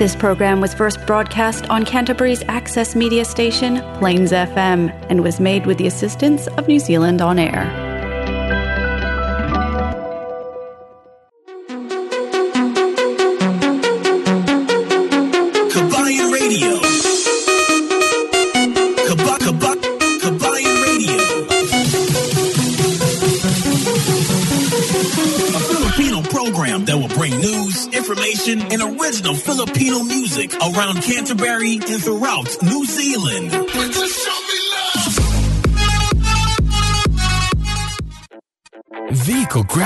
This program was first broadcast on Canterbury's access media station, Plains FM, and was made with the assistance of New Zealand On Air. Kabayan Radio. Kaba, kaba, Radio. A Filipino program that will bring news, information, and original Filipino around Canterbury and throughout New Zealand.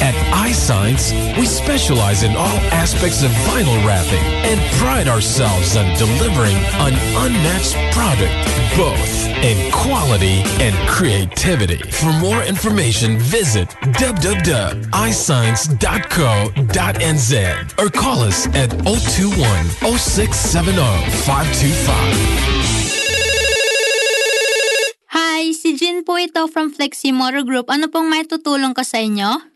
At iSigns, we specialize in all aspects of vinyl wrapping and pride ourselves on delivering an unmatched product, both in quality and creativity. For more information, visit www.isigns.co.nz or call us at 021 0670 525. Hi, si Jin po ito from Flexi Motor Group. Ano pong may tutulong ko sa inyo?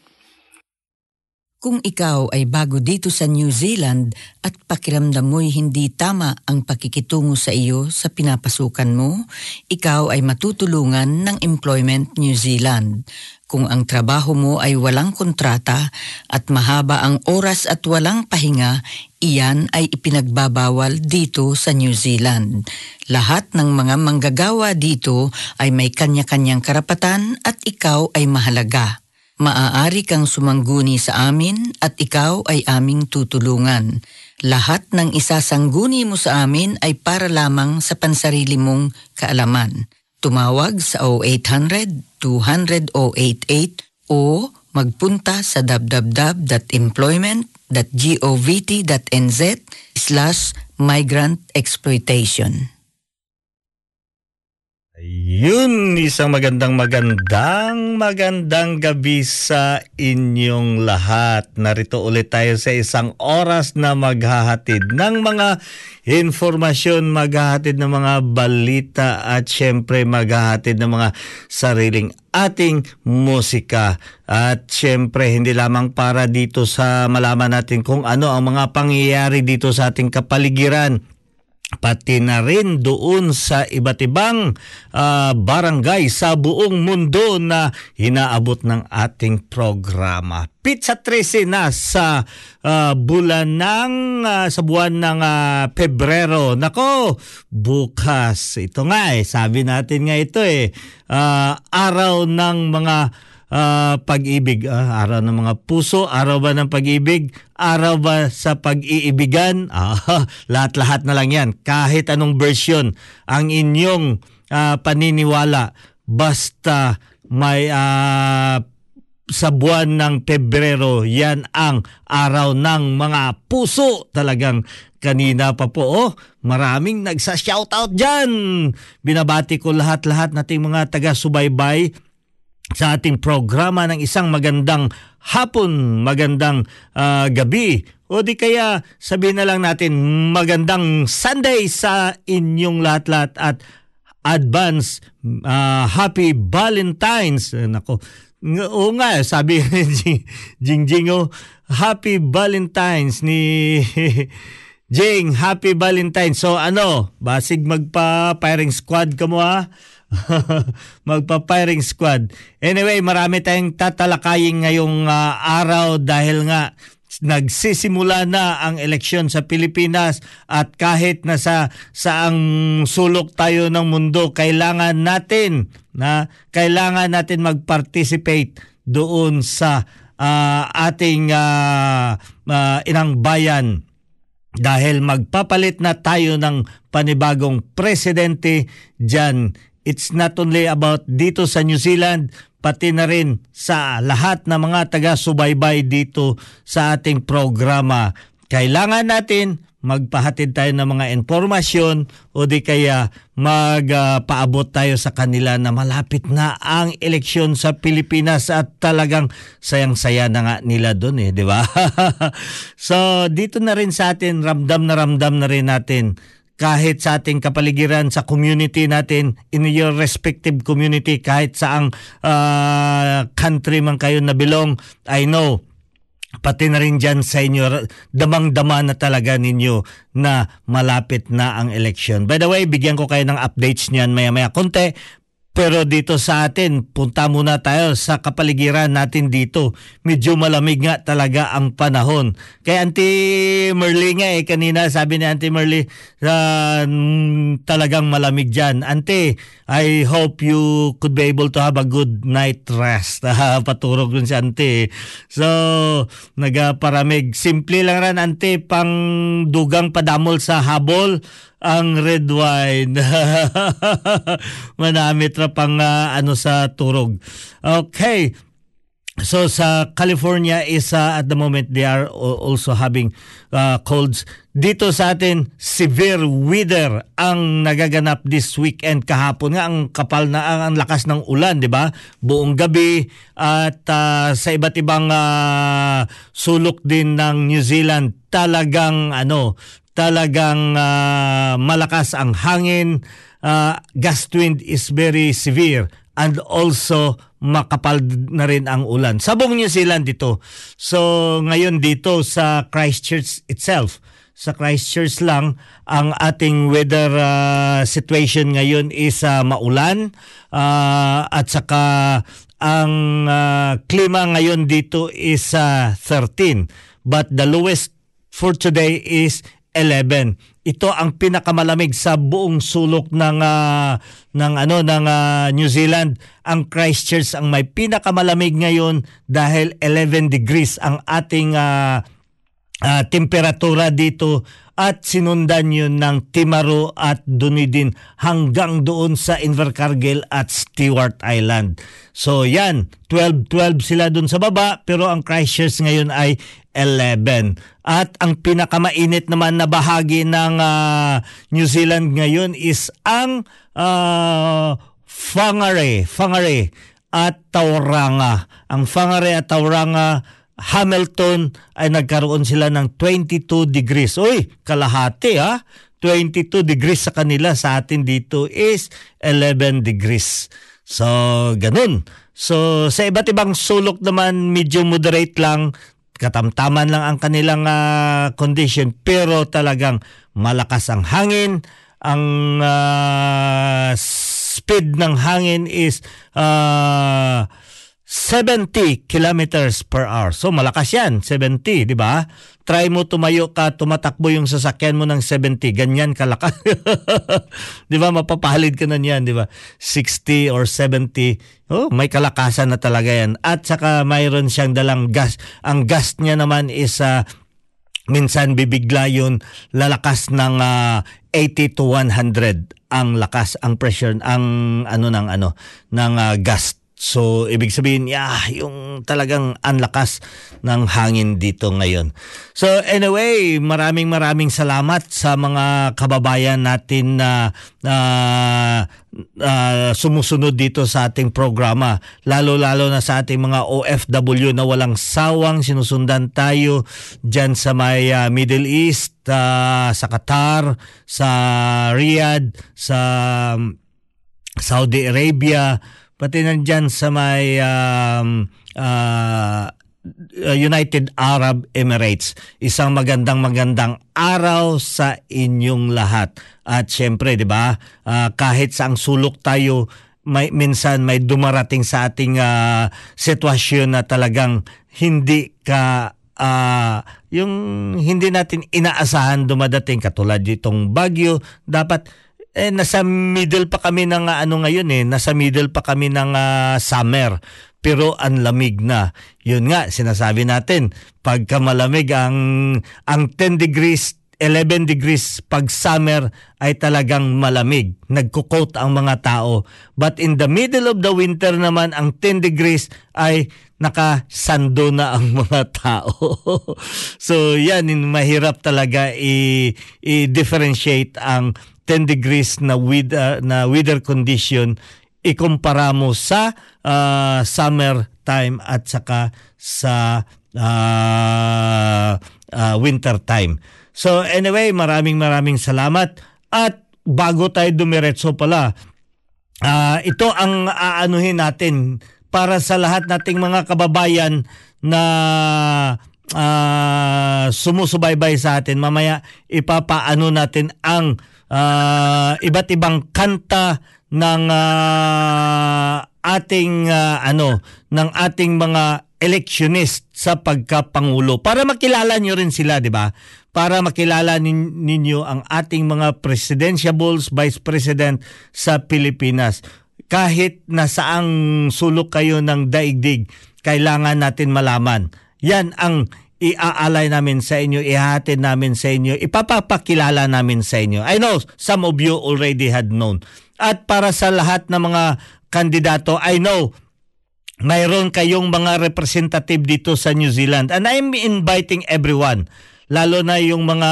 Kung ikaw ay bago dito sa New Zealand at pakiramdam mo'y hindi tama ang pakikitungo sa iyo sa pinapasukan mo, ikaw ay matutulungan ng Employment New Zealand. Kung ang trabaho mo ay walang kontrata at mahaba ang oras at walang pahinga, iyan ay ipinagbabawal dito sa New Zealand. Lahat ng mga manggagawa dito ay may kanya-kanyang karapatan at ikaw ay mahalaga maaari kang sumangguni sa amin at ikaw ay aming tutulungan. Lahat ng isasangguni mo sa amin ay para lamang sa pansarili mong kaalaman. Tumawag sa 0800-200-088 o magpunta sa www.employment.govt.nz slash migrant exploitation. Yun, isang magandang magandang magandang gabi sa inyong lahat. Narito ulit tayo sa isang oras na maghahatid ng mga informasyon, maghahatid ng mga balita at syempre maghahatid ng mga sariling ating musika. At syempre hindi lamang para dito sa malaman natin kung ano ang mga pangyayari dito sa ating kapaligiran pati na rin doon sa iba't ibang uh, barangay sa buong mundo na hinaabot ng ating programa. Pizza 13 na sa uh, bulan ng uh, sa buwan ng uh, Pebrero. Nako, bukas. Ito nga eh, sabi natin nga ito eh, uh, araw ng mga uh, pag-ibig, uh, araw ng mga puso, araw ba ng pag-ibig, araw ba sa pag-iibigan, uh, lahat-lahat na lang yan. Kahit anong version ang inyong uh, paniniwala, basta may uh, sa buwan ng Pebrero, yan ang araw ng mga puso. Talagang kanina pa po, oh, maraming nagsa-shoutout dyan. Binabati ko lahat-lahat nating mga taga-subaybay sa ating programa ng isang magandang hapon, magandang uh, gabi o di kaya sabihin na lang natin magandang Sunday sa inyong lahat-lahat at advance uh, happy Valentine's. Nako, Oo nga, sabi ni Jing Jing, oh, Happy Valentine's ni Jing, Happy Valentine's. So ano, basig magpa-firing squad ka mo ha? magpa-firing squad. Anyway, marami tayong tatalakayin ngayong uh, araw dahil nga nagsisimula na ang eleksyon sa Pilipinas at kahit na sa saang sulok tayo ng mundo, kailangan natin na kailangan natin mag-participate doon sa uh, ating uh, uh, inang bayan dahil magpapalit na tayo ng panibagong presidente diyan it's not only about dito sa New Zealand, pati na rin sa lahat ng mga taga-subaybay dito sa ating programa. Kailangan natin magpahatid tayo ng mga informasyon o di kaya magpaabot uh, tayo sa kanila na malapit na ang eleksyon sa Pilipinas at talagang sayang-saya na nga nila doon eh, di ba? so dito na rin sa atin, ramdam na ramdam na rin natin kahit sa ating kapaligiran, sa community natin, in your respective community, kahit saang uh, country man kayo na belong, I know, pati na rin dyan sa inyo, damang-dama na talaga ninyo na malapit na ang election. By the way, bigyan ko kayo ng updates niyan maya-maya konti pero dito sa atin, punta muna tayo sa kapaligiran natin dito. Medyo malamig nga talaga ang panahon. Kay Auntie Merly nga eh, kanina sabi ni Auntie Merly, uh, talagang malamig dyan. Auntie, I hope you could be able to have a good night rest. Paturog dun si Auntie. So, nagaparamig. Simple lang ran Auntie, pang dugang padamol sa habol ang red wine. Manamit ra pang uh, ano sa turog. Okay. So sa California is uh, at the moment they are also having uh, colds. Dito sa atin severe weather ang nagaganap this weekend kahapon nga ang kapal na ang, ang lakas ng ulan, 'di ba? Buong gabi at uh, sa iba't ibang uh, sulok din ng New Zealand talagang ano talagang uh, malakas ang hangin, uh, gust wind is very severe and also makapal na rin ang ulan. Sa buong New Zealand dito. So ngayon dito sa Christchurch itself, sa Christchurch lang ang ating weather uh, situation ngayon is uh, maulan uh, at saka ang uh, klima ngayon dito is uh, 13 but the lowest for today is 11. Ito ang pinakamalamig sa buong sulok ng uh, ng ano ng uh, New Zealand. Ang Christchurch ang may pinakamalamig ngayon dahil 11 degrees ang ating uh, uh, temperatura dito at sinundan yun ng Timaru at Dunedin hanggang doon sa Invercargill at Stewart Island. So yan, 12-12 sila doon sa baba pero ang Christchurch ngayon ay 11. At ang pinakamainit naman na bahagi ng uh, New Zealand ngayon is ang uh, Whangarei, Whangarei at Tauranga. Ang Whangarei at Tauranga Hamilton ay nagkaroon sila ng 22 degrees. Uy, kalahati ha. 22 degrees sa kanila sa atin dito is 11 degrees. So, ganun. So, sa iba't ibang sulok naman, medyo moderate lang katamtaman lang ang kanilang uh, condition pero talagang malakas ang hangin ang uh, speed ng hangin is uh, 70 kilometers per hour. So malakas yan, 70, di ba? Try mo tumayo ka, tumatakbo yung sasakyan mo ng 70, ganyan kalakas. di ba? Mapapahalid ka na niyan, di ba? 60 or 70, oh, may kalakasan na talaga yan. At saka mayroon siyang dalang gas. Ang gas niya naman is uh, minsan bibigla yun lalakas ng uh, 80 to 100 ang lakas ang pressure ang ano ng ano ng uh, gas So, ibig sabihin, yeah, yung talagang anlakas ng hangin dito ngayon. So, anyway, maraming maraming salamat sa mga kababayan natin na uh, uh, sumusunod dito sa ating programa. Lalo-lalo na sa ating mga OFW na walang sawang sinusundan tayo dyan sa may uh, Middle East, uh, sa Qatar, sa Riyadh, sa Saudi Arabia, pati nandyan sa may um, uh, United Arab Emirates. Isang magandang magandang araw sa inyong lahat. At syempre, 'di ba? Uh, kahit sa ang sulok tayo may minsan may dumarating sa ating uh, sitwasyon na talagang hindi ka uh, yung hindi natin inaasahan dumadating katulad itong bagyo dapat eh nasa middle pa kami ng uh, ano ngayon eh, nasa middle pa kami ng uh, summer. Pero ang lamig na. Yun nga, sinasabi natin, pagka malamig ang ang 10 degrees 11 degrees pag summer ay talagang malamig. Nagko-coat ang mga tao. But in the middle of the winter naman, ang 10 degrees ay nakasando na ang mga tao. so yan, mahirap talaga i- i-differentiate ang 10 degrees na with uh, na weather condition ikumpara mo sa uh, summer time at saka sa uh, uh, winter time. So anyway, maraming maraming salamat at bago tayo dumiretso pala, uh, ito ang aanuhin natin para sa lahat nating mga kababayan na uh, sumusubaybay sa atin. Mamaya ipapaano natin ang uh, iba't ibang kanta ng uh, ating uh, ano ng ating mga electionist sa pagkapangulo para makilala niyo rin sila, 'di ba? Para makilala nin- ninyo ang ating mga presidentiables, vice president sa Pilipinas. Kahit nasaang sulok kayo ng daigdig, kailangan natin malaman. Yan ang iaalay namin sa inyo, ihahatid namin sa inyo, ipapapakilala namin sa inyo. I know some of you already had known. At para sa lahat ng mga kandidato, I know mayroon kayong mga representative dito sa New Zealand. And I'm inviting everyone lalo na yung mga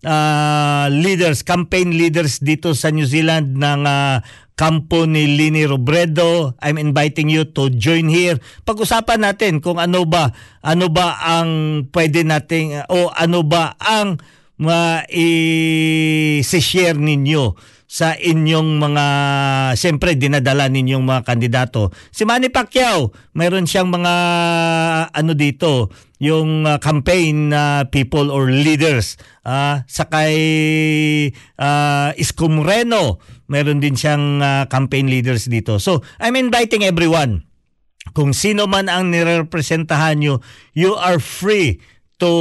uh, leaders, campaign leaders dito sa New Zealand ng uh, kampo ni Lini Robredo. I'm inviting you to join here. Pag-usapan natin kung ano ba ano ba ang pwede nating o ano ba ang ma i-share ninyo sa inyong mga siyempre dinadala ninyong mga kandidato. Si Manny Pacquiao, mayroon siyang mga ano dito, yung uh, campaign uh, people or leaders. Uh, sa kay uh, Isko Moreno, mayroon din siyang uh, campaign leaders dito. So, I'm inviting everyone. Kung sino man ang nirepresentahan nyo, you are free to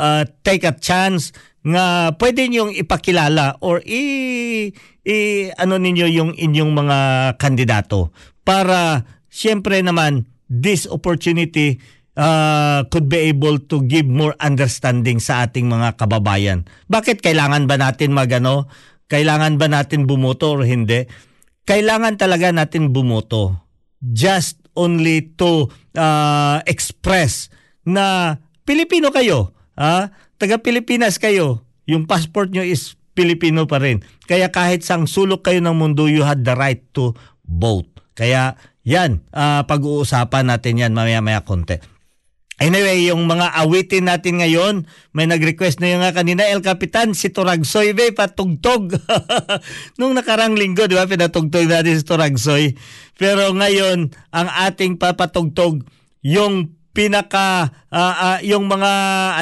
uh, take a chance nga pwede niyong ipakilala or i, i ano ninyo yung inyong mga kandidato para siyempre naman this opportunity uh, could be able to give more understanding sa ating mga kababayan. Bakit kailangan ba natin magano? Kailangan ba natin bumoto or hindi? Kailangan talaga natin bumoto just only to uh, express na Pilipino kayo. Ha? taga Pilipinas kayo, yung passport nyo is Pilipino pa rin. Kaya kahit sang sulok kayo ng mundo, you had the right to vote. Kaya yan, uh, pag-uusapan natin yan mamaya-maya konti. Anyway, yung mga awitin natin ngayon, may nag-request na yung nga kanina, El Capitan, si Turagsoy, be, patugtog. Nung nakarang linggo, di ba, pinatugtog natin si Turagsoy. Pero ngayon, ang ating papatugtog, yung pinaka ah, ah, yung mga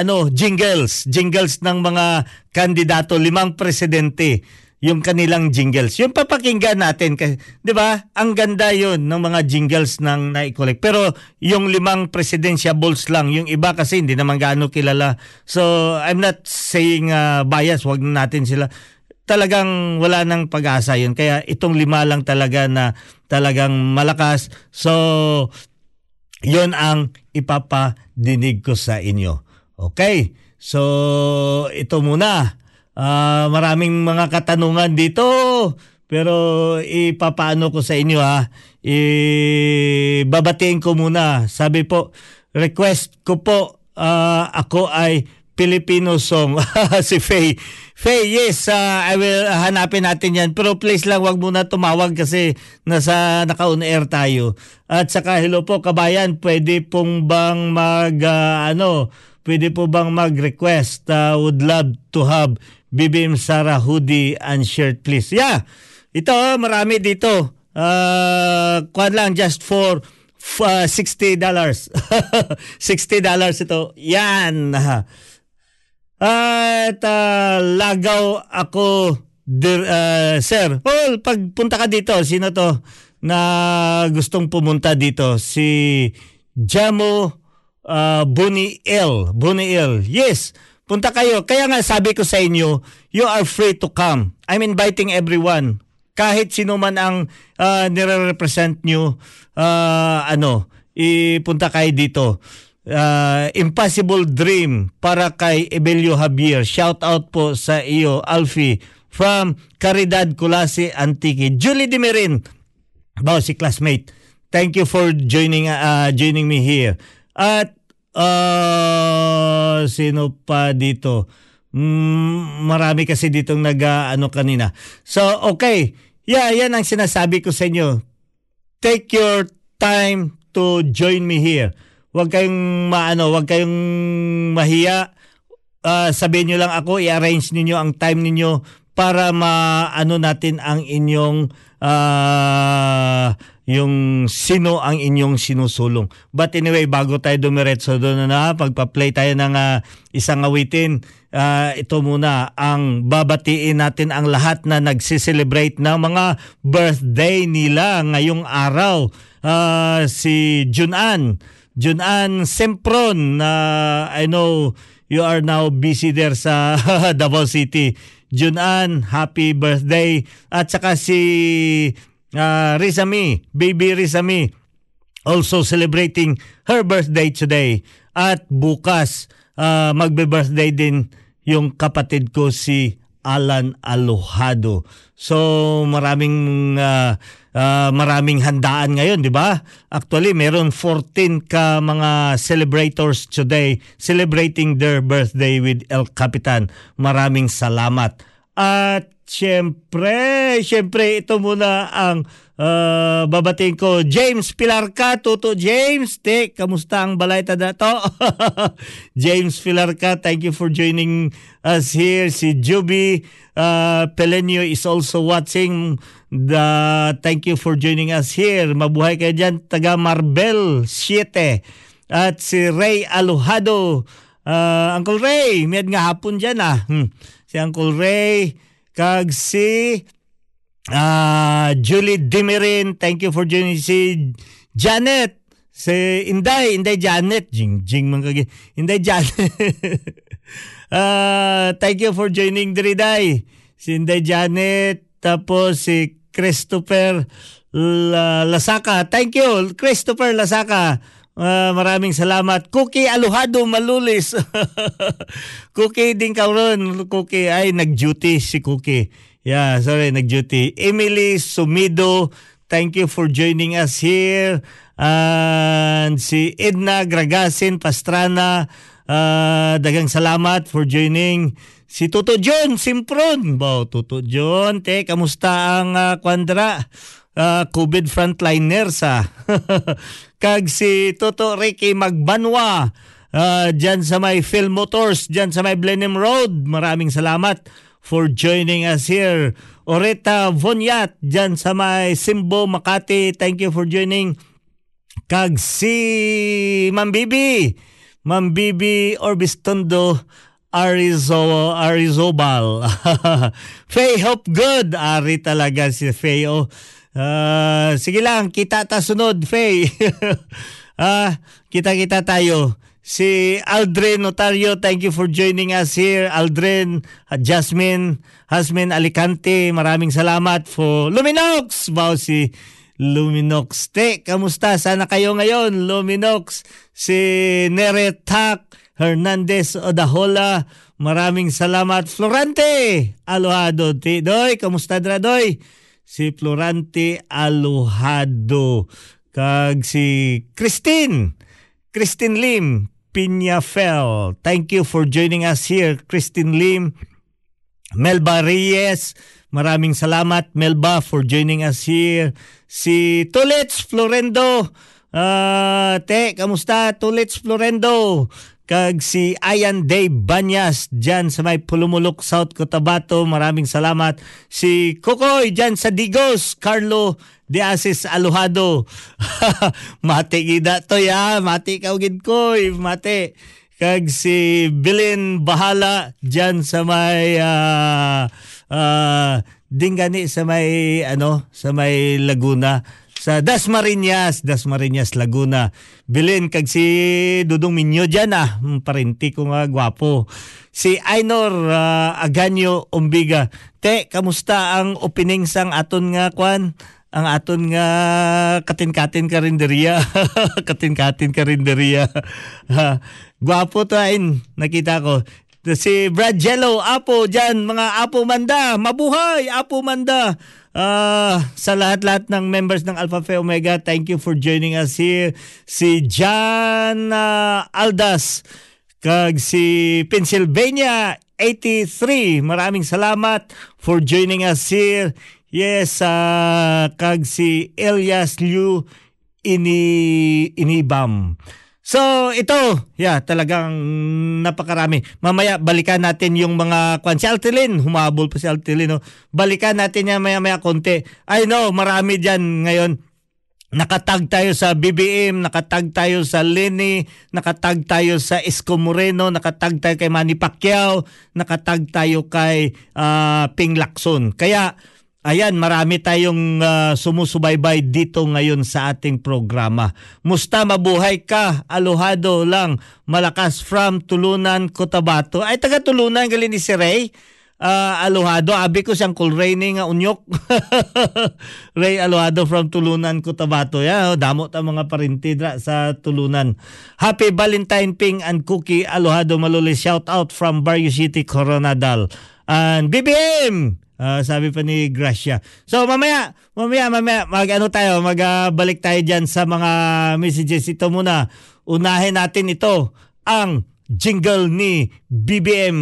ano jingles, jingles ng mga kandidato, limang presidente yung kanilang jingles. Yung papakinggan natin, di ba? Ang ganda yon ng mga jingles ng na-collect. Pero yung limang presidentiables lang, yung iba kasi hindi naman gaano kilala. So, I'm not saying uh, bias, wag na natin sila. Talagang wala nang pag-asa yun. Kaya itong lima lang talaga na talagang malakas. So, yon ang ipapadinig ko sa inyo. Okay? So, ito muna. Ah, maraming mga katanungan dito. Pero ipapaano ko sa inyo ha. Ibabatiin ko muna. Sabi po, request ko po ah, ako ay Filipino song si Faye. Faye, yes, ah, I will hanapin natin yan. Pero please lang, wag muna tumawag kasi nasa naka-on air tayo. At saka, hello po, kabayan, pwede pong bang mag, ah, ano, pwede po bang mag-request? Ah, would love to have BBM Sara hoodie and shirt please. Yeah. Ito oh, marami dito. Uh, kuan lang just for uh, $60. $60 ito. Yan. At uh, lagaw ako dir, uh, sir. Paul, pagpunta ka dito, sino to na gustong pumunta dito? Si Jamo uh, Buni L. Buni L. Yes. Punta kayo. Kaya nga sabi ko sa inyo, you are free to come. I'm inviting everyone. Kahit sino man ang uh, nire-represent nyo, uh, ano, ipunta kayo dito. Uh, impossible Dream para kay Ebelio Javier. Shout out po sa iyo, Alfie, from Caridad Culase Antique. Julie Dimerin, bao si classmate. Thank you for joining uh, joining me here. At uh, sino pa dito? Mm, marami kasi ditong nag uh, ano kanina. So, okay. Yeah, yan ang sinasabi ko sa inyo. Take your time to join me here. Huwag kayong maano, huwag kayong mahiya. Uh, sabihin niyo lang ako, i-arrange niyo ang time niyo para maano natin ang inyong uh, yung sino ang inyong sinusulong. But anyway, bago tayo dumiretso doon na, pagpa-play tayo ng uh, isang awitin, uh, ito muna ang babatiin natin ang lahat na nagsiselebrate ng mga birthday nila ngayong araw. Uh, si Junan, Junan Sempron, uh, I know you are now busy there sa Davao City. Junan, happy birthday. At saka si uh, Rizami, baby Rizami, also celebrating her birthday today. At bukas, uh, magbe-birthday din yung kapatid ko si Alan Alohado. So maraming uh, uh, maraming handaan ngayon, 'di ba? Actually, meron 14 ka mga celebrators today celebrating their birthday with El Capitan. Maraming salamat. At Siyempre, siyempre ito muna ang uh, babating ko. James Pilarca, Tuto James. Te, kamusta ang balay na to? James Pilarca, thank you for joining us here. Si Juby uh, Pelenio is also watching. The, thank you for joining us here. Mabuhay kayo dyan, taga Marbel 7. At si Ray Alojado. Uh, Uncle Ray, may nga hapon dyan ah. Hmm. Si Uncle Ray, kag si uh, Julie Dimirin. Thank you for joining si Janet. Si Inday, Inday Janet. Jing, jing man kagi. Inday Janet. uh, thank you for joining Diriday. Si Inday Janet. Tapos si Christopher Lasaka. Thank you, Christopher Lasaka. Uh, maraming salamat. Cookie Aluhado Malulis. Cookie din karon. Cookie ay nag-duty si Cookie. Yeah, sorry, nag-duty. Emily Sumido, thank you for joining us here. And si Edna Gragasin Pastrana, uh, dagang salamat for joining. Si Tuto John Simpron. Wow, Tuto John, te, kamusta ang uh, kwandra? Uh, COVID frontliner sa kag si Toto Ricky Magbanwa uh, dyan sa may Phil Motors dyan sa may Blenheim Road maraming salamat for joining us here Oreta Vonyat dyan sa may Simbo Makati thank you for joining Kag si Mambibi, Mambibi Orbistondo Arizo, Arizobal. Faye Hope Good. Ari talaga si Faye. Oh. Uh, sige lang, kita ta sunod, Faye. ah, kita-kita tayo. Si Aldrin Notario, thank you for joining us here. Aldrin, Jasmine, Hasmin Alicante, maraming salamat for Luminox. Wow, si Luminox. Te, kamusta? Sana kayo ngayon, Luminox. Si Neretak, Hernandez Odahola. Maraming salamat. Florante Alohado. Doy, kamusta dra doy? Si Florante Alohado. Kag si Christine. Christine Lim. Piñafel. Thank you for joining us here, Christine Lim. Melba Reyes. Maraming salamat, Melba, for joining us here. Si Tulits Florendo. Uh, te, kamusta? Tulits Florendo kag si Ayan Day Banyas dyan sa may Pulumulok, South Cotabato. Maraming salamat. Si Kokoy dyan sa Digos, Carlo De Asis Aluhado. mati gida to ya, mati kaugid ko, mati. Kag si Bilin Bahala dyan sa may uh, uh, dinggani sa may ano sa may Laguna sa Dasmariñas, Dasmariñas, Laguna. Bilin kag si Dudong Minyo dyan ah, hmm, parinti ko nga gwapo. Si Ainor uh, Aganyo Umbiga. Te, kamusta ang opening sang aton nga kwan? ang aton nga katin-katin karinderya. katin-katin karinderya. Gwapo to ain, nakita ko. Si Brad Jello, Apo dyan, mga Apo Manda, mabuhay, Apo Manda. Uh, sa lahat-lahat ng members ng Alpha Phi Omega, thank you for joining us here. Si John uh, Aldas, kag si Pennsylvania 83, maraming salamat for joining us here. Yes, uh, kag si Elias Liu ini inibam. So ito, yeah, talagang napakarami. Mamaya balikan natin yung mga kwan. Si Altilin, humabol pa si Altilin. No? Balikan natin yan maya-maya konti. I know, marami dyan ngayon. Nakatag tayo sa BBM, nakatag tayo sa Lenny, nakatag tayo sa Isko Moreno, nakatag tayo kay Manny Pacquiao, nakatag tayo kay uh, Ping Lacson. Kaya Ayan, marami tayong uh, sumusubaybay dito ngayon sa ating programa. Musta mabuhay ka, alohado lang, malakas from Tulunan, Cotabato. Ay, taga Tulunan, galing ni si Ray. Uh, alohado, abi ko siyang cool raining nga unyok. Ray Alohado from Tulunan, Cotabato. Ya, oh, damo ta mga parintidra sa Tulunan. Happy Valentine Ping and Cookie Alohado Maluli. Shout out from Barrio City, Coronadal. And BBM! Uh, sabi pa ni Gracia. So mamaya, mamaya, mamaya, mag ano tayo, magbalik uh, tayo dyan sa mga messages. Ito muna, unahin natin ito, ang jingle ni BBM.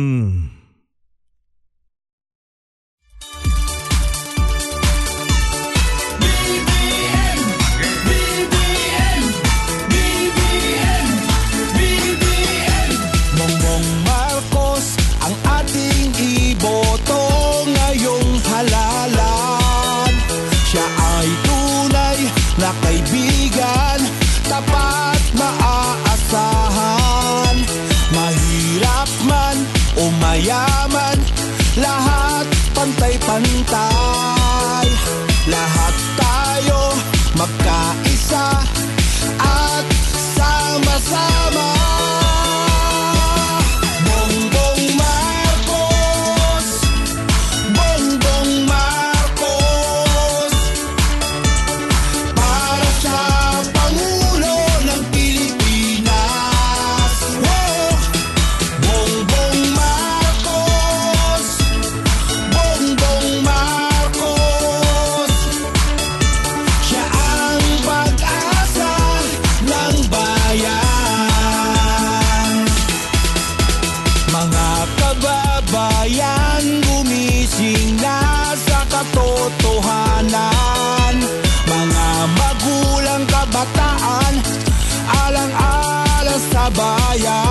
Go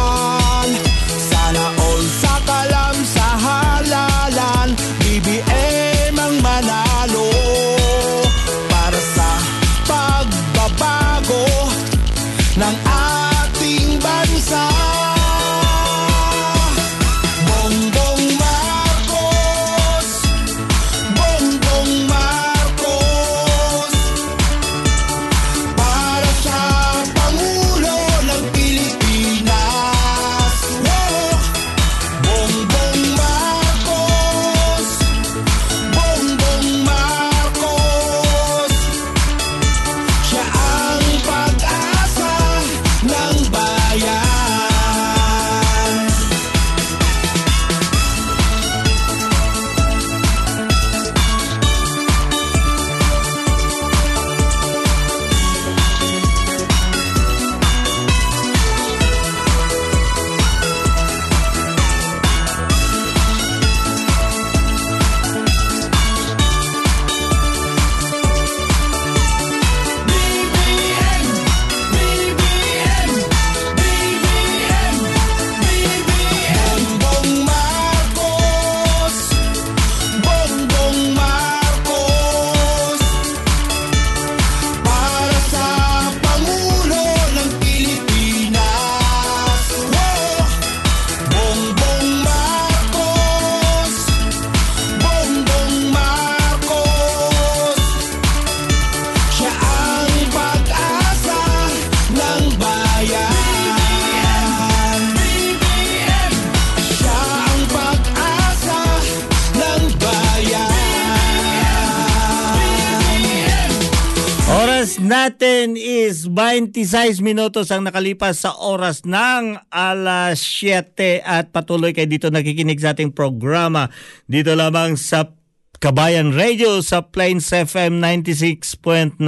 26 minutos ang nakalipas sa oras ng alas 7 at patuloy kayo dito nakikinig sa ating programa dito lamang sa Kabayan Radio sa Plains FM 96.9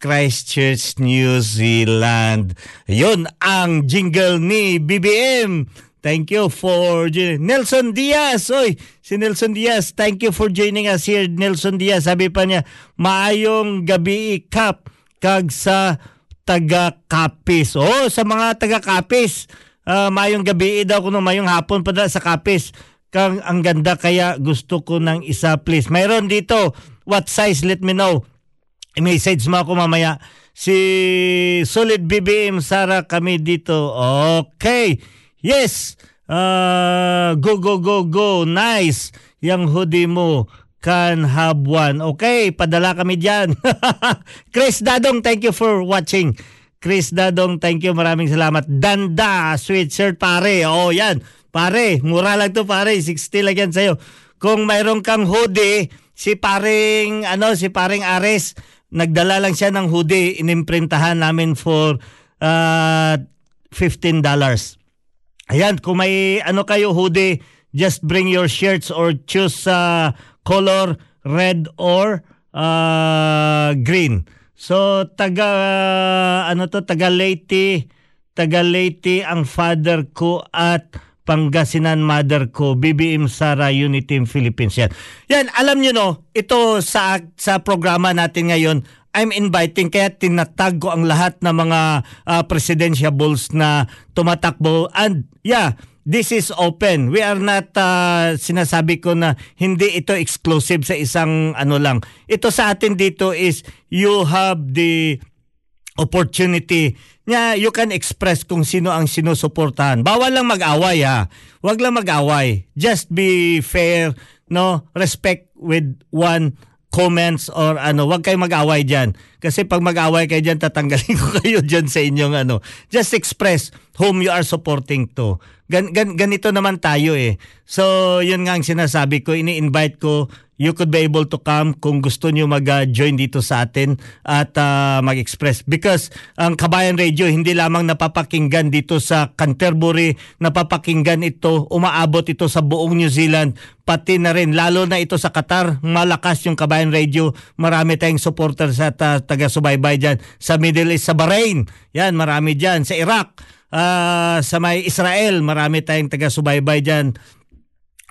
Christchurch, New Zealand. Yun ang jingle ni BBM. Thank you for Nelson Diaz. Oy, si Nelson Diaz, thank you for joining us here. Nelson Diaz, sabi pa niya, maayong gabi kap kag sa taga-Kapis. Oh, sa mga taga-Kapis, uh, maayong gabi daw kuno mayong hapon pa sa Kapis. Kang ang ganda kaya gusto ko ng isa please. Mayroon dito, what size let me know. I-message mo ako mamaya. Si Solid BBM Sara kami dito. Okay. Yes! Uh, go, go, go, go. Nice! Yang hoodie mo can have one. Okay, padala kami dyan. Chris Dadong, thank you for watching. Chris Dadong, thank you. Maraming salamat. Danda, sweatshirt pare. Oh, yan. Pare, mura lang to pare. 60 lang yan sa'yo. Kung mayroon kang hoodie, si paring, ano, si paring Ares, nagdala lang siya ng hoodie. Inimprintahan namin for uh, $15. Ayan, kung may ano kayo hoodie, just bring your shirts or choose uh, color red or uh, green. So taga ano to taga Leyte, taga Leyte ang father ko at Pangasinan mother ko, BBM Sara Unity Philippines yan. Yan, alam niyo no, ito sa sa programa natin ngayon I'm inviting kaya tinatag ko ang lahat ng mga uh, presidentiables na tumatakbo and yeah this is open we are not uh, sinasabi ko na hindi ito exclusive sa isang ano lang ito sa atin dito is you have the opportunity niya you can express kung sino ang sinusuportahan bawal lang mag-away ha wag lang mag-away just be fair no respect with one comments or ano, wag kayo mag-away diyan. Kasi pag mag-away kayo diyan, tatanggalin ko kayo diyan sa inyong ano. Just express whom you are supporting to. Gan, gan, ganito naman tayo eh. So, yun nga ang sinasabi ko, ini-invite ko you could be able to come kung gusto niyo mag-join dito sa atin at uh, mag-express. Because ang Kabayan Radio hindi lamang napapakinggan dito sa Canterbury, napapakinggan ito, umaabot ito sa buong New Zealand, pati na rin, lalo na ito sa Qatar, malakas yung Kabayan Radio, marami tayong supporters at uh, taga-subaybay dyan. Sa Middle East, sa Bahrain, yan, marami dyan. Sa Iraq, uh, sa may Israel, marami tayong taga-subaybay dyan.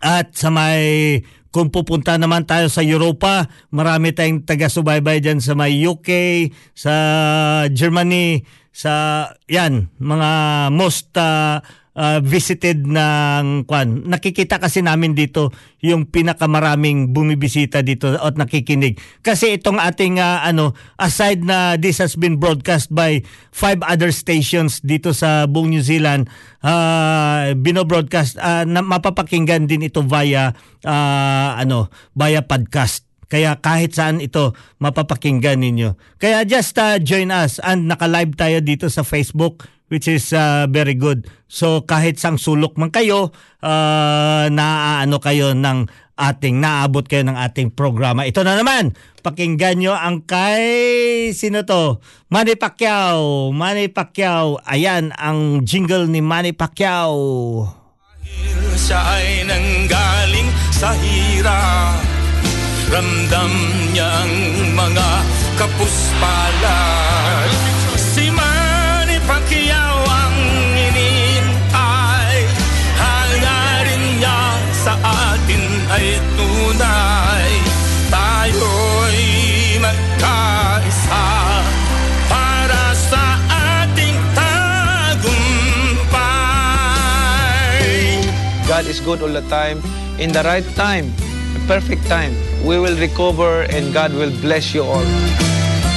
At sa may kung pupunta naman tayo sa Europa, marami tayong taga-subaybay dyan sa may UK, sa Germany, sa yan, mga most uh, uh, visited ng kwan. Nakikita kasi namin dito yung pinakamaraming bumibisita dito at nakikinig. Kasi itong ating uh, ano aside na this has been broadcast by five other stations dito sa buong New Zealand, uh, bino-broadcast uh, na mapapakinggan din ito via uh, ano via podcast. Kaya kahit saan ito mapapakinggan ninyo. Kaya just uh, join us and naka-live tayo dito sa Facebook which is uh, very good. So kahit sang sulok man kayo, uh, naaano kayo ng ating naabot kayo ng ating programa. Ito na naman, pakinggan nyo ang kay sino to? Manny Pacquiao. Manny Pacquiao. Ayan ang jingle ni Manny Pacquiao. Siya ay nanggaling sa hirap Ramdam niya ang mga kapuspalan ay tunay Tayo'y magkaisa Para sa ating tagumpay God is good all the time. In the right time, the perfect time, we will recover and God will bless you all.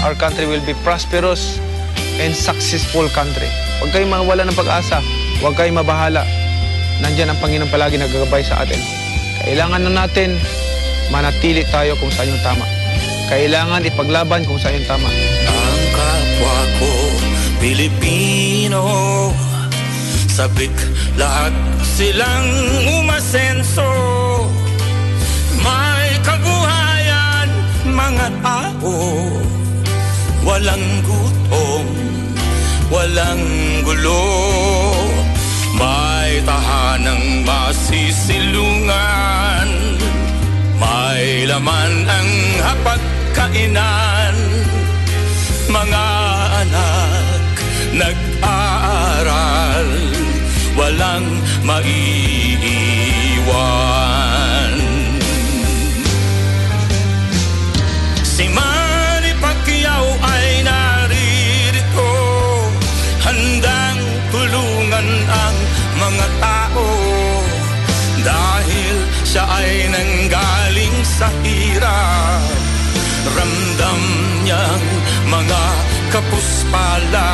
Our country will be prosperous and successful country. Huwag kayong mawala ng pag-asa. Huwag kayong mabahala. Nandyan ang Panginoon palagi nagagabay sa atin. Kailangan na natin manatili tayo kung saan yung tama. Kailangan ipaglaban kung saan yung tama. Ang kapwa ko, Pilipino Sabik lahat silang umasenso May kabuhayan mga tao walang gutom, walang gulo. May tahanang masisilungan, may laman ang hapagkainan. Mga anak nag-aaral, walang maiiwan. Sa hirap. Ramdam niyang mga kapuspala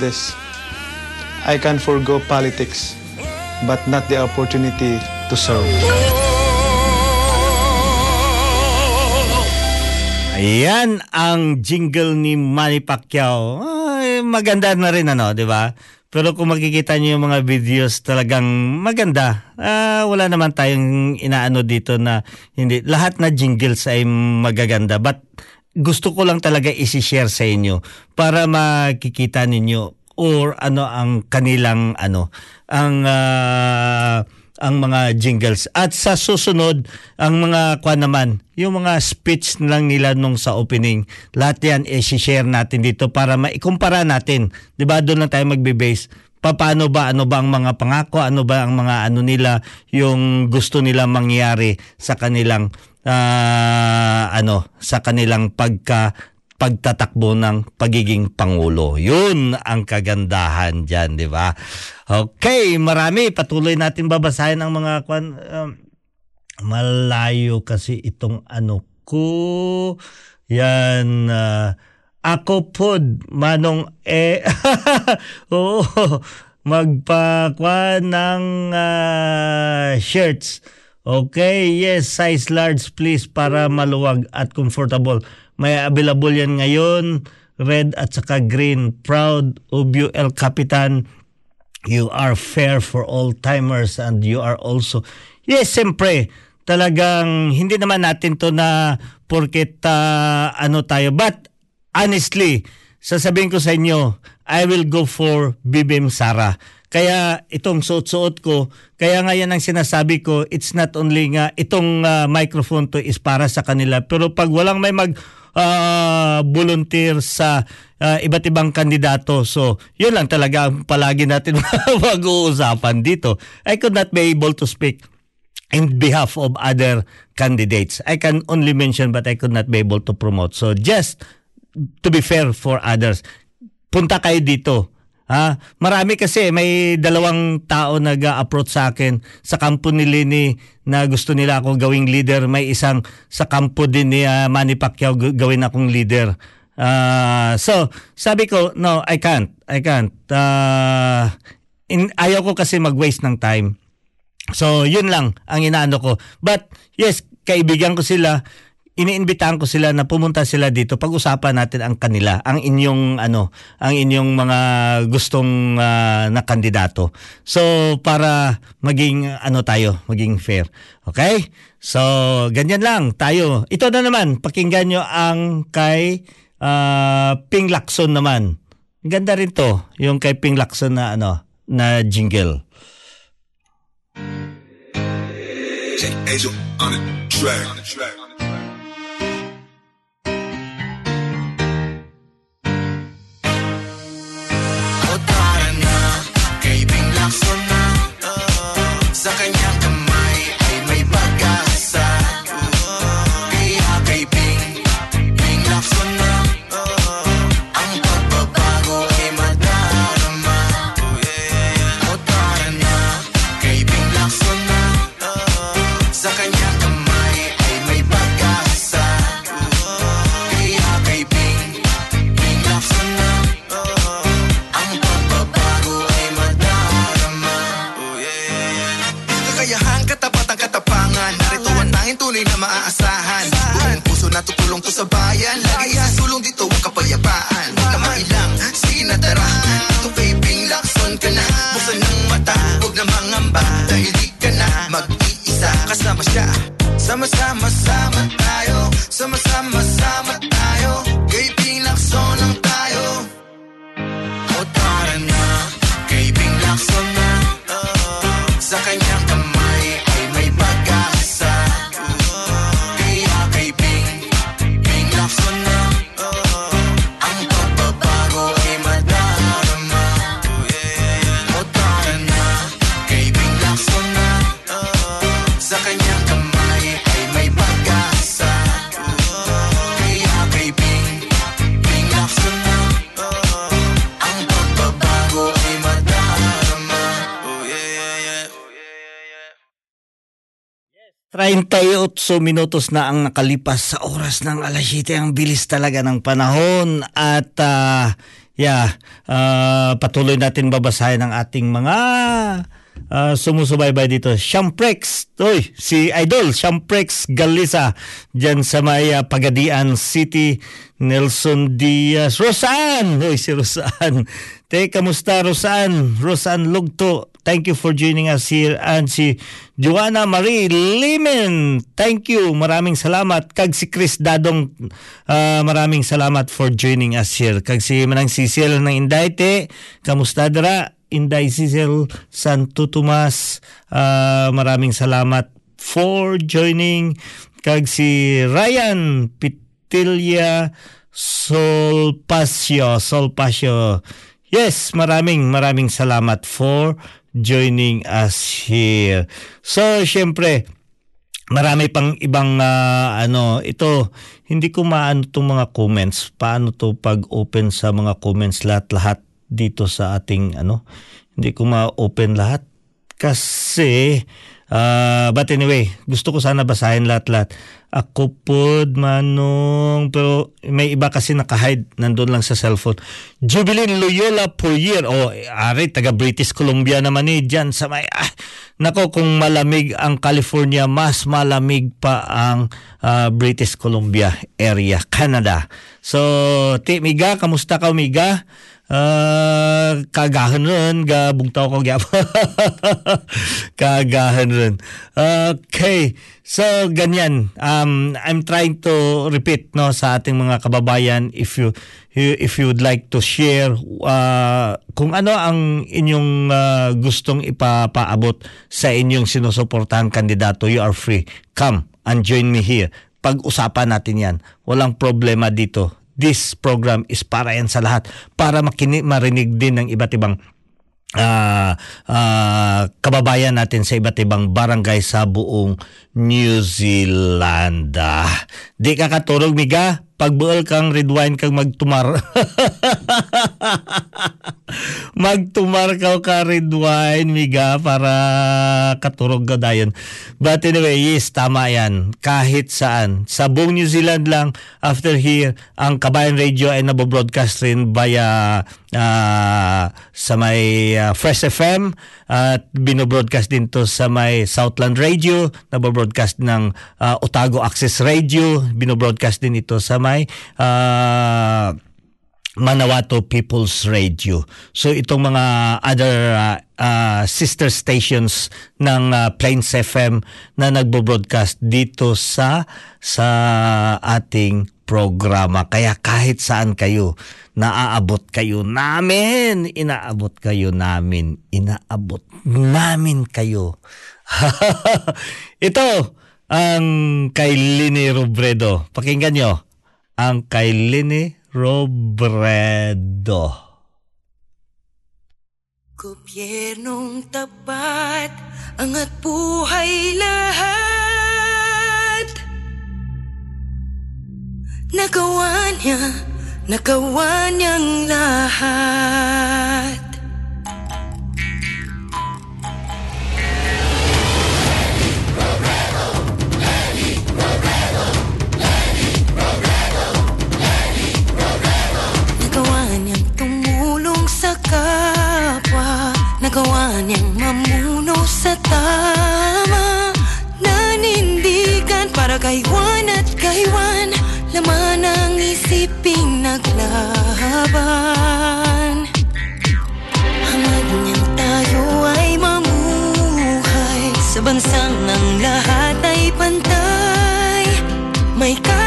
this. I can forgo politics, but not the opportunity to serve. Ayan ang jingle ni Manny Pacquiao. Ay, maganda na rin ano, di ba? Pero kung makikita niyo yung mga videos talagang maganda. Ah, wala naman tayong inaano dito na hindi lahat na jingles ay magaganda. But gusto ko lang talaga i-share sa inyo para makikita ninyo or ano ang kanilang ano ang ah, ang mga jingles. At sa susunod ang mga kwa naman yung mga speech lang nila nung sa opening lahat yan i-share natin dito para maikumpara natin. 'di ba? Doon lang tayo magbe-base. Paano ba ano ba ang mga pangako? Ano ba ang mga ano nila yung gusto nila mangyari sa kanilang ah, ano sa kanilang pagka pagtatakbo ng pagiging pangulo. Yun ang kagandahan diyan, di ba? Okay, marami patuloy natin babasahin ang mga kwan um, malayo kasi itong ano ko. Yan ah, ako pod manong eh Oo. Magpakwa ng ah, shirts. Okay, yes, size large please para maluwag at comfortable. May available yan ngayon, red at saka green. Proud of you, El Capitan. You are fair for all timers and you are also Yes, siyempre, talagang hindi naman natin to na porket ah, ano tayo. But honestly, sasabihin ko sa inyo, I will go for Bibim Sara. Kaya itong suot-suot ko, kaya nga yan ang sinasabi ko, it's not only nga itong ah, microphone to is para sa kanila. Pero pag walang may mag ah, volunteer sa ah, iba't ibang kandidato. So, yun lang talaga ang palagi natin mag-uusapan dito. I could not be able to speak in behalf of other candidates. I can only mention but I could not be able to promote. So, just to be fair for others, punta kayo dito. Ha? Marami kasi may dalawang tao nag-approach sa akin sa kampo ni Lini na gusto nila ako gawing leader. May isang sa kampo din ni ah, Manny Pacquiao gawin akong leader. Ah, so, sabi ko, no, I can't. I can't. Ah, in, ayaw ko kasi mag-waste ng time. So, yun lang ang inaano ko. But, yes, kaibigan ko sila. Iniimbitahan ko sila na pumunta sila dito. Pag-usapan natin ang kanila, ang inyong ano, ang inyong mga gustong ah, na kandidato. So, para maging ano tayo, maging fair. Okay? So, ganyan lang tayo. Ito na naman, pakinggan nyo ang kay ah, Ping Lacson naman. Ganda rin to, yung kay Ping Lacson na ano, na jingle. Take Angel on the track. Maaasahan. Buong puso na tutulong to sa bayan Lagi sulong dito ang kapayapaan Huwag na mailang, sige na tara. Ito vaping, lakson ka na. Buksan ng mata, huwag na mangamba. Dahil di ka na mag-iisa. Kasama siya. Sama-sama, sama tayo. Sama-sama, 38 minutos na ang nakalipas sa oras ng alas 7. Ang bilis talaga ng panahon. At ah, yeah, ah, patuloy natin babasahin ang ating mga ah, sumusubaybay dito. Shamprex, oy, si Idol, Shamprex Galisa, dyan sa may ah, Pagadian City, Nelson Diaz, Rosan, oy, si Rosan. Te, kamusta Rosan? Rosan Lugto, thank you for joining us here. And si Joanna Marie Limen, thank you. Maraming salamat. Kag si Chris Dadong, ah, maraming salamat for joining us here. Kag si Manang Cecil ng Indayte, kamusta dara? Inday Cecil Santo Tomas, ah, maraming salamat for joining. Kag si Ryan Pitilya Solpasio, Solpasio. Yes, maraming maraming salamat for joining us here. So, syempre, marami pang ibang ah, ano, ito hindi ko maano tong mga comments. Paano to pag-open sa mga comments lahat-lahat dito sa ating ano? Hindi ko ma-open lahat kasi ah, but anyway, gusto ko sana basahin lahat-lahat. Ako pod manong pero may iba kasi naka-hide nandun lang sa cellphone. Jubilin Loyola per year. Oh, ari taga British Columbia naman eh diyan sa may ah, nako kung malamig ang California, mas malamig pa ang ah, British Columbia area, Canada. So, ti Miga, kamusta ka Miga? Uh, kagahan rin, ga bugtaw ko gyap. kagahan rin. Okay. So ganyan. Um I'm trying to repeat no sa ating mga kababayan if you if you would like to share uh, kung ano ang inyong uh, gustong ipapaabot sa inyong sinusuportahan kandidato, you are free. Come and join me here. Pag-usapan natin 'yan. Walang problema dito this program is para yan sa lahat para makini marinig din ng iba't ibang ah ah, kababayan natin sa iba't ibang barangay sa buong New Zealand. Ah, di ka katurog miga pagbuol kang red wine kang magtumar. magtumar ka ka red wine miga para katurog ka dayon. But anyway, yes, tama yan. Kahit saan. Sa buong New Zealand lang, after here, ang Kabayan Radio ay nabobroadcast rin via ah, sa may ah, Fresh FM at binobroadcast din to sa may Southland Radio, nabobroadcast ng ah, Otago Access Radio, binobroadcast din ito sa may ah, Manawato People's Radio. So itong mga other uh, uh, sister stations ng uh, Plains FM na nagbo-broadcast dito sa sa ating programa. Kaya kahit saan kayo, naaabot kayo namin, inaabot kayo namin, inaabot namin kayo. Ito ang kay Lini Robredo. Pakinggan nyo ang kay Lini Robredo. Gobyernong tapat, angat buhay lahat. Nagawa niya, nagawa niyang lahat. Nagawa niyang mamuno sa tama Nanindigan para kay Juan at kay Juan. Laman ang isiping naglaban Hangad niyang tayo ay mamuhay. Sa bansang ang lahat ay pantay. May karapatan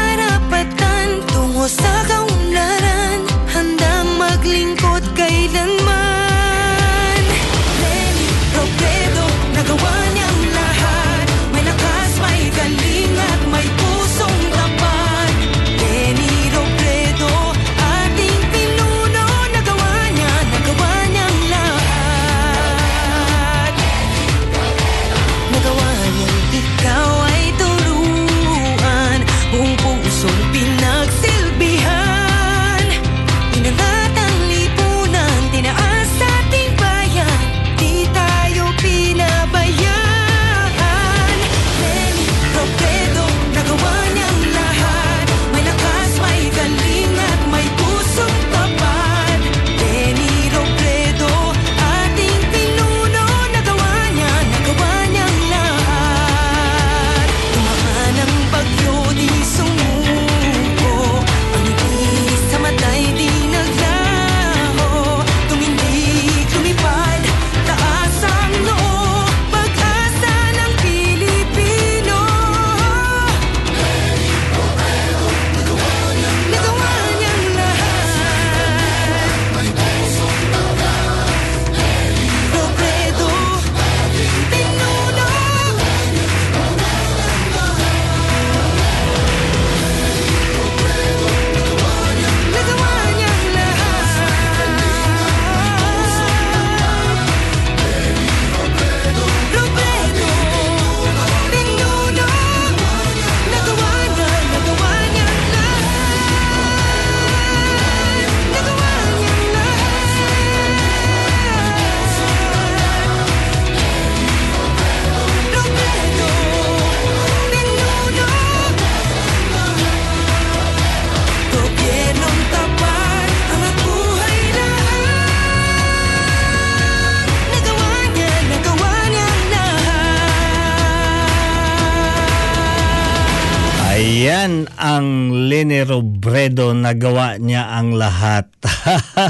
nagawa niya ang lahat.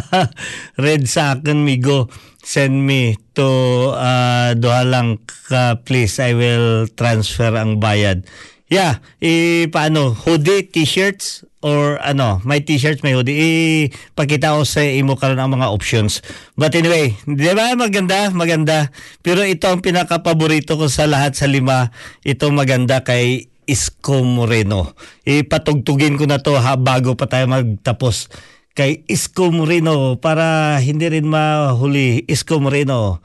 Read sa akin, Migo. Send me to uh, duha lang ka, please. I will transfer ang bayad. Yeah, eh, paano? Hoodie, t-shirts, or ano, may t-shirts, may hoodie. Ipakita ko sa imo karon ang mga options. But anyway, di ba maganda? Maganda. Pero ito ang pinaka-paborito ko sa lahat sa lima. Ito maganda kay Isko Moreno. Ipatugtugin ko na to ha, bago pa tayo magtapos kay Isko Moreno para hindi rin mahuli Isko Moreno.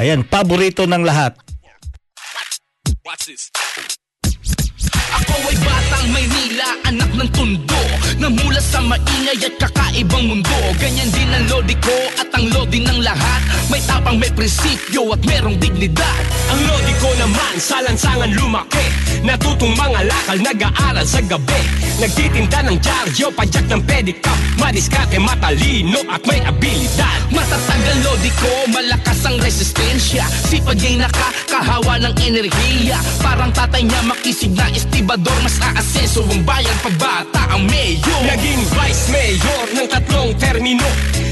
Ayan, paborito ng lahat. Watch this. Ako ay batang Maynila, anak ng tundo. Namula sa maingay at kakaibang mundo. Ganyan din ang lodi ko at ang lodi ng lahat. May tapang, may prinsipyo at merong dignidad. Ang lodi ko naman sa lansangan lumaki. Natutong mga lakal, nag-aaral sa gabi. Nagtitinda ng dyaryo, padyak ng pedicab. Madiskate, matalino at may abilidad. Matatag ang lodi ko, malakas ang resistensya. Sipag niya'y nakakahawa ng enerhiya. Parang tatay niya makisig na estibador Mas aasenso ang bayan pagbata ang mayor. Naging vice mayor ng tatlong termino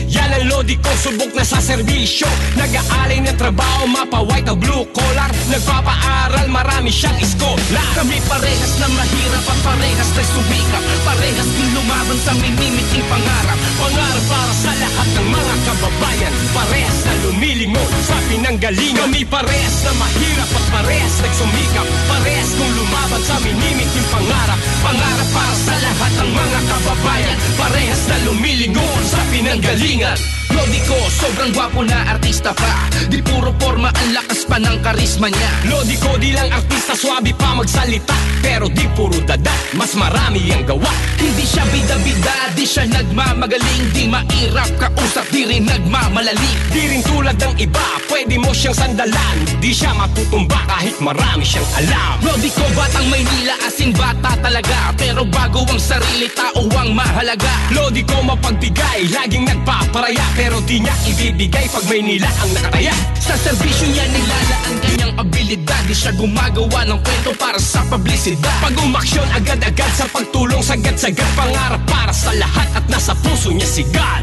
Yan ang lodi ko, subok na sa serbisyo. Nag-aalay ng trabaho, mapa white o blue collar. Nagpapaaral, marami siyang iskola. Kami parehas na mahirap at parehas na sumikap Parehas din lumaban sa minimiting pangarap. Pangarap para sa lahat ng mga kababayan. Parehas na lumilingon sa pinanggalingan. Kami parehas na mahirap at parehas nagsumikap Parehas kong lumaban sa minimiting pangarap. Pangarap para sa lahat ng mga kababayan. Parehas na lumilingon sa pinanggalingan Lodi ko, sobrang gwapo na artista pa. Di puro forma, ang lakas pa ng karisma niya. Lodi ko, di lang artista, swabe pa magsalita. Pero di puro dada, mas marami ang gawa. Hindi siya bida-bida, di siya nagmamagaling. Di mairap kausap, di rin nagmamalalim. Di rin tulad ng iba, pwede mo siyang sandalan. Di siya matutumba kahit marami siyang alam. Lodi ko, batang Maynila, asin bata talaga. Pero bago ang sarili, tao ang mahalaga. Lodi ko mapagbigay, laging nagpaparaya Pero di niya ibibigay pag may nila ang nakataya Sa serbisyo niya nilalaan kanyang abilidad abilidad Di siya gumagawa ng kwento para sa publisidad Pag umaksyon agad-agad sa pagtulong Sagad-sagad pangarap para sa lahat At nasa puso niya si God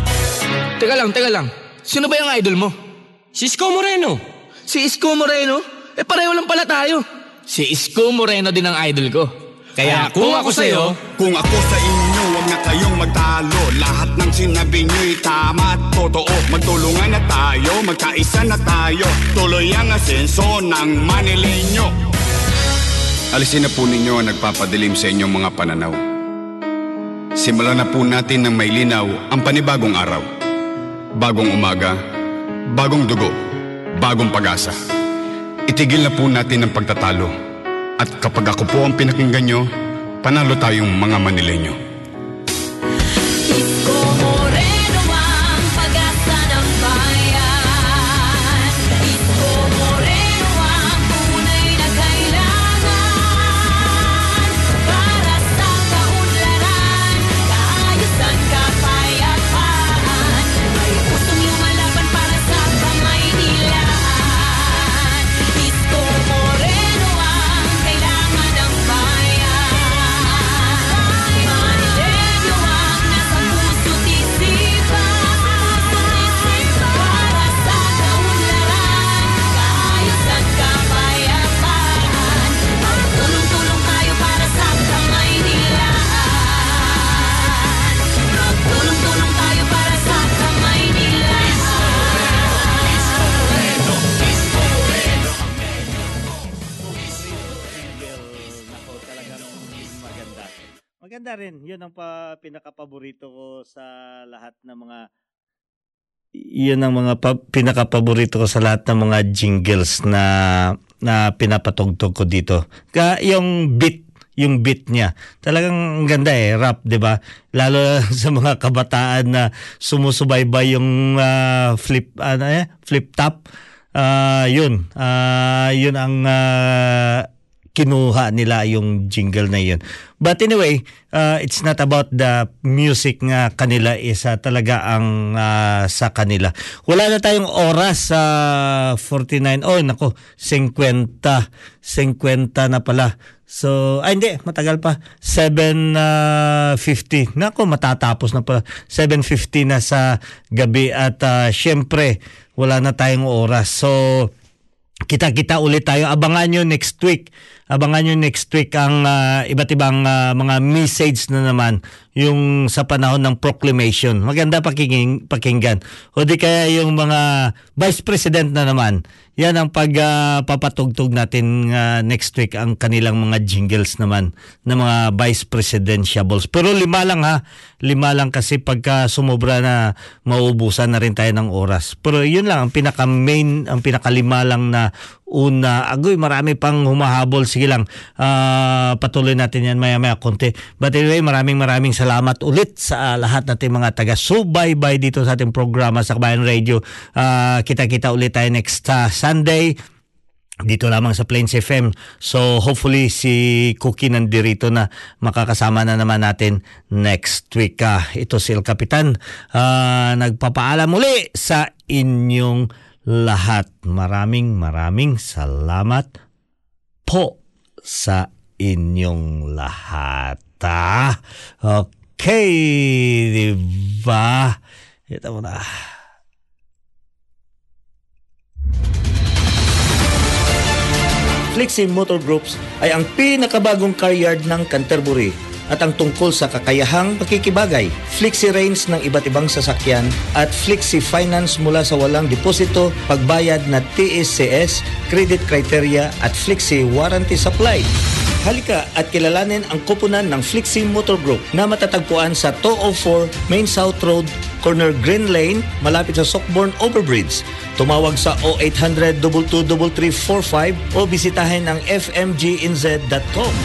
Teka lang, teka lang. Sino ba yung idol mo? Si Isko Moreno Si Isko Moreno? Eh pareho lang pala tayo. Si Isko Moreno din ang idol ko Kaya kung ako sa'yo Kung ako sa inyo, na kayong magtalo Lahat ng sinabi nyo'y tama at totoo. Magtulungan na tayo, magkaisa na tayo. Tuloy ang asenso ng Manileño Alisin na po ninyo ang nagpapadilim sa inyong mga pananaw. Simulan na po natin ng may linaw ang panibagong araw. Bagong umaga, bagong dugo, bagong pag-asa. Itigil na po natin ang pagtatalo. At kapag ako po ang pinakinggan nyo, panalo tayong mga Manileño Maganda rin. Yun ang pa, pinakapaborito ko sa lahat ng mga yun ang mga pa, pinakapaborito ko sa lahat ng mga jingles na na pinapatugtog ko dito. Ka yung beat yung beat niya. Talagang ang ganda eh, rap, 'di ba? Lalo sa mga kabataan na sumusubaybay yung ah, flip ano eh, flip top. Ah, yun. Ah, yun ang ah, kinuha nila yung jingle na yun. But anyway, uh, it's not about the music nga kanila isa talaga ang uh, sa kanila. Wala na tayong oras sa 49. Oh, nako, 50. 50 na pala. So, ay hindi, matagal pa. 7.50. Nako, matatapos na pala. 7.50 na sa gabi at uh, syempre, wala na tayong oras. So, kita-kita ulit tayo. Abangan nyo next week. Abangan nyo next week ang ah, iba't ibang ah, mga message na naman yung sa panahon ng proclamation. Maganda pakinggan, pakinggan. O di kaya yung mga vice president na naman. Yan ang pagpapatugtog natin ah, next week ang kanilang mga jingles naman ng mga vice presidentiables. Pero lima lang ha. Lima lang kasi pagka sumobra na maubusan na rin tayo ng oras. Pero yun lang ang pinaka main, ang pinakalima lang na una. Agoy, marami pang humahabol. Sige lang, ah, patuloy natin yan maya-maya konti. But anyway, maraming maraming salamat ulit sa ah, lahat nating mga taga-subaybay dito sa ating programa sa Kabayan Radio. Ah, kita-kita ulit tayo next ah, Sunday dito lamang sa Plains FM. So hopefully si Cookie nandirito na makakasama na naman natin next week. Ah, ito si El Capitan. Ah, nagpapaalam muli sa inyong lahat. Maraming maraming salamat po sa inyong lahat. Ah, okay, di ba? Ito mo na. Flexi Motor Groups ay ang pinakabagong car yard ng Canterbury at ang tungkol sa kakayahang pakikibagay, flexi range ng iba't ibang sasakyan at flexi finance mula sa walang deposito, pagbayad na TSCS, credit criteria at flexi warranty supply. Halika at kilalanin ang koponan ng Flexi Motor Group na matatagpuan sa 204 Main South Road, corner Green Lane, malapit sa Sockborn Overbridge. Tumawag sa 0800 22345 o bisitahin ang fmginz.com.